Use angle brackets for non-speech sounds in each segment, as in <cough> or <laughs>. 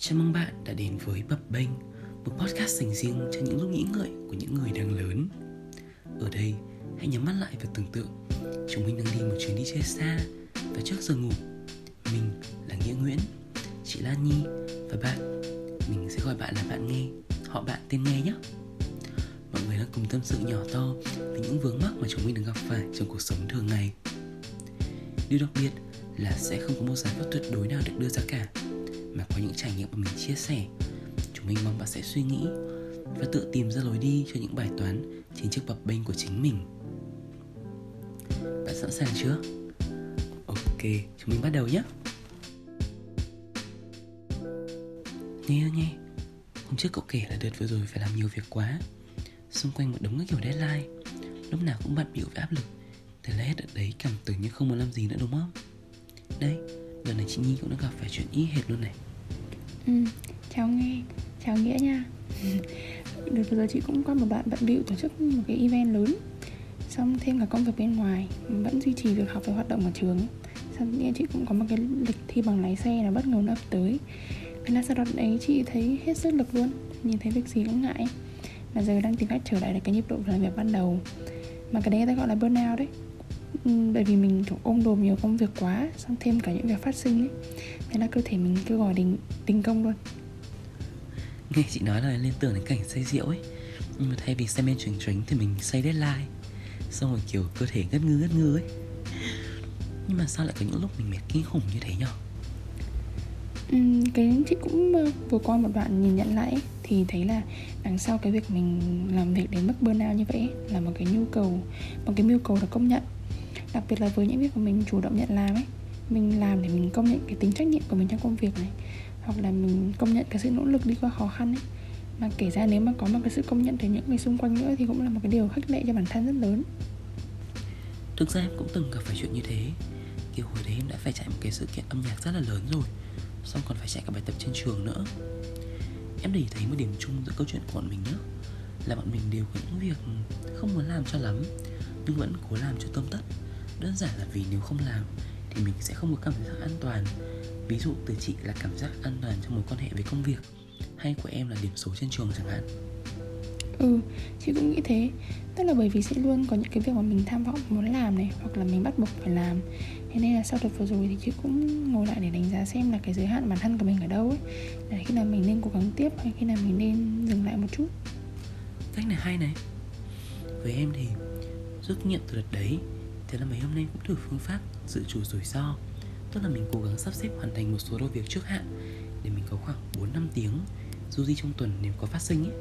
Chào mừng bạn đã đến với Bập Bênh, một podcast dành riêng cho những lúc nghĩ ngợi của những người đang lớn. Ở đây, hãy nhắm mắt lại và tưởng tượng chúng mình đang đi một chuyến đi chơi xa và trước giờ ngủ. Mình là Nghĩa Nguyễn, chị Lan Nhi và bạn, mình sẽ gọi bạn là bạn nghe, họ bạn tên nghe nhé. Mọi người đang cùng tâm sự nhỏ to về những vướng mắc mà chúng mình đang gặp phải trong cuộc sống thường ngày. Điều đặc biệt là sẽ không có một giải pháp tuyệt đối nào được đưa ra cả mà có những trải nghiệm mà mình chia sẻ. Chúng mình mong bạn sẽ suy nghĩ và tự tìm ra lối đi cho những bài toán trên chiếc bập bênh của chính mình. Bạn sẵn sàng chưa? Ok, chúng mình bắt đầu nhé. Nghe nghe, hôm trước cậu kể là đợt vừa rồi phải làm nhiều việc quá. Xung quanh một đống các kiểu deadline. Lúc nào cũng bận bịu với áp lực. Thế là hết đợt đấy cảm tưởng như không muốn làm gì nữa, đúng không? Đây, lần này chị nhi cũng đã gặp phải chuyện y hệt luôn này. Ừ, chào nghe, chào Nghĩa nha. <laughs> Được vừa rồi chị cũng có một đoạn bận bịu tổ chức một cái event lớn Xong thêm cả công việc bên ngoài Vẫn duy trì việc học và hoạt động ở trường. Xong nghĩa chị cũng có một cái lịch thi bằng lái xe là bất ngờ nó ập tới. Thế là sau đó đấy chị thấy hết sức lực luôn Nhìn thấy việc gì cũng ngại. Mà giờ đang tìm cách trở lại được cái nhịp độ làm việc ban đầu. Mà cái đấy ta gọi là burnout đấy bởi vì mình kiểu ôm đồm nhiều công việc quá xong thêm cả những việc phát sinh ấy. Thế là cơ thể mình kêu gọi đình đình công luôn. Nghe chị nói là liên tưởng đến cảnh say rượu ấy. Nhưng mà thay vì say men truyền truyền thì mình say deadline. Xong rồi kiểu cơ thể ngất ngư ngất ngư ấy. Nhưng mà sao lại có những lúc mình mệt kinh khủng như thế nhở? Uhm, cái chị cũng uh, vừa qua một đoạn nhìn nhận lại ấy, thì thấy là đằng sau cái việc mình làm việc đến mức burnout như vậy ấy, là một cái nhu cầu một cái nhu cầu được công nhận đặc biệt là với những việc mà mình chủ động nhận làm ấy, mình làm để mình công nhận cái tính trách nhiệm của mình trong công việc này, hoặc là mình công nhận cái sự nỗ lực đi qua khó khăn ấy. Mà kể ra nếu mà có một cái sự công nhận từ những người xung quanh nữa thì cũng là một cái điều khích lệ cho bản thân rất lớn. Thực ra em cũng từng gặp phải chuyện như thế. Kiểu hồi đấy em đã phải chạy một cái sự kiện âm nhạc rất là lớn rồi, xong còn phải chạy cả bài tập trên trường nữa. Em để thấy một điểm chung giữa câu chuyện của bọn mình nữa là bọn mình đều có những việc không muốn làm cho lắm, nhưng vẫn cố làm cho tôm tất đơn giản là vì nếu không làm thì mình sẽ không có cảm giác an toàn. Ví dụ từ chị là cảm giác an toàn trong mối quan hệ với công việc hay của em là điểm số trên trường chẳng hạn. Ừ chị cũng nghĩ thế. Tức là bởi vì sẽ luôn có những cái việc mà mình tham vọng muốn làm này hoặc là mình bắt buộc phải làm. Thế nên là sau đợt vừa rồi thì chị cũng ngồi lại để đánh giá xem là cái giới hạn bản thân của mình ở đâu ấy. Để khi nào mình nên cố gắng tiếp hay khi nào mình nên dừng lại một chút. Cách này hay này. Với em thì rút nghiệm từ đợt đấy thế là mấy hôm nay cũng thử phương pháp dự trù rủi ro. Tức là mình cố gắng sắp xếp hoàn thành một số đầu việc trước hạn để mình có khoảng 4 năm tiếng. Dù gì trong tuần nếu có phát sinh ấy.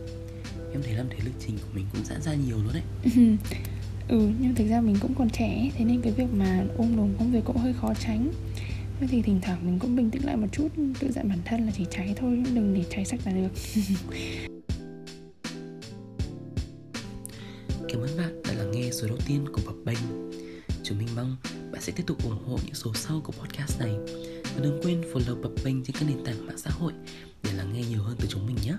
Em thấy làm thế lịch trình của mình cũng giãn ra nhiều luôn đấy. <laughs> Ừ nhưng thực ra mình cũng còn trẻ thế nên cái việc mà ôm đồm công việc cũng hơi khó tránh. Thế thì thỉnh thoảng mình cũng bình tĩnh lại một chút Tự dặn bản thân là chỉ cháy thôi Đừng để cháy sạch là được. <laughs> Cảm ơn bạn đã lắng nghe số đầu tiên của Bập Bênh Chúng mình mong bạn sẽ tiếp tục ủng hộ những số sau của podcast này. Và đừng quên follow Bập Bênh trên các nền tảng mạng xã hội Để lắng nghe nhiều hơn từ chúng mình nhé.